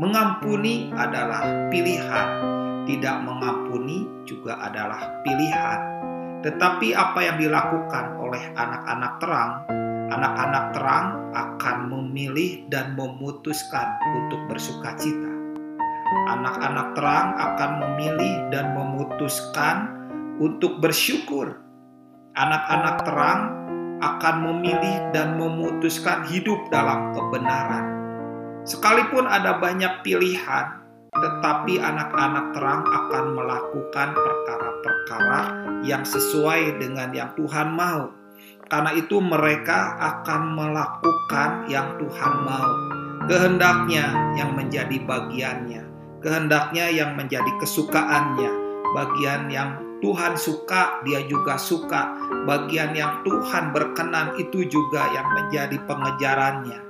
Mengampuni adalah pilihan, tidak mengampuni juga adalah pilihan. Tetapi apa yang dilakukan oleh anak-anak terang, anak-anak terang akan memilih dan memutuskan untuk bersuka cita. Anak-anak terang akan memilih dan memutuskan untuk bersyukur. Anak-anak terang akan memilih dan memutuskan hidup dalam kebenaran. Sekalipun ada banyak pilihan, tetapi anak-anak terang akan melakukan perkara-perkara yang sesuai dengan yang Tuhan mau. Karena itu, mereka akan melakukan yang Tuhan mau, kehendaknya yang menjadi bagiannya, kehendaknya yang menjadi kesukaannya, bagian yang Tuhan suka, dia juga suka. Bagian yang Tuhan berkenan itu juga yang menjadi pengejarannya.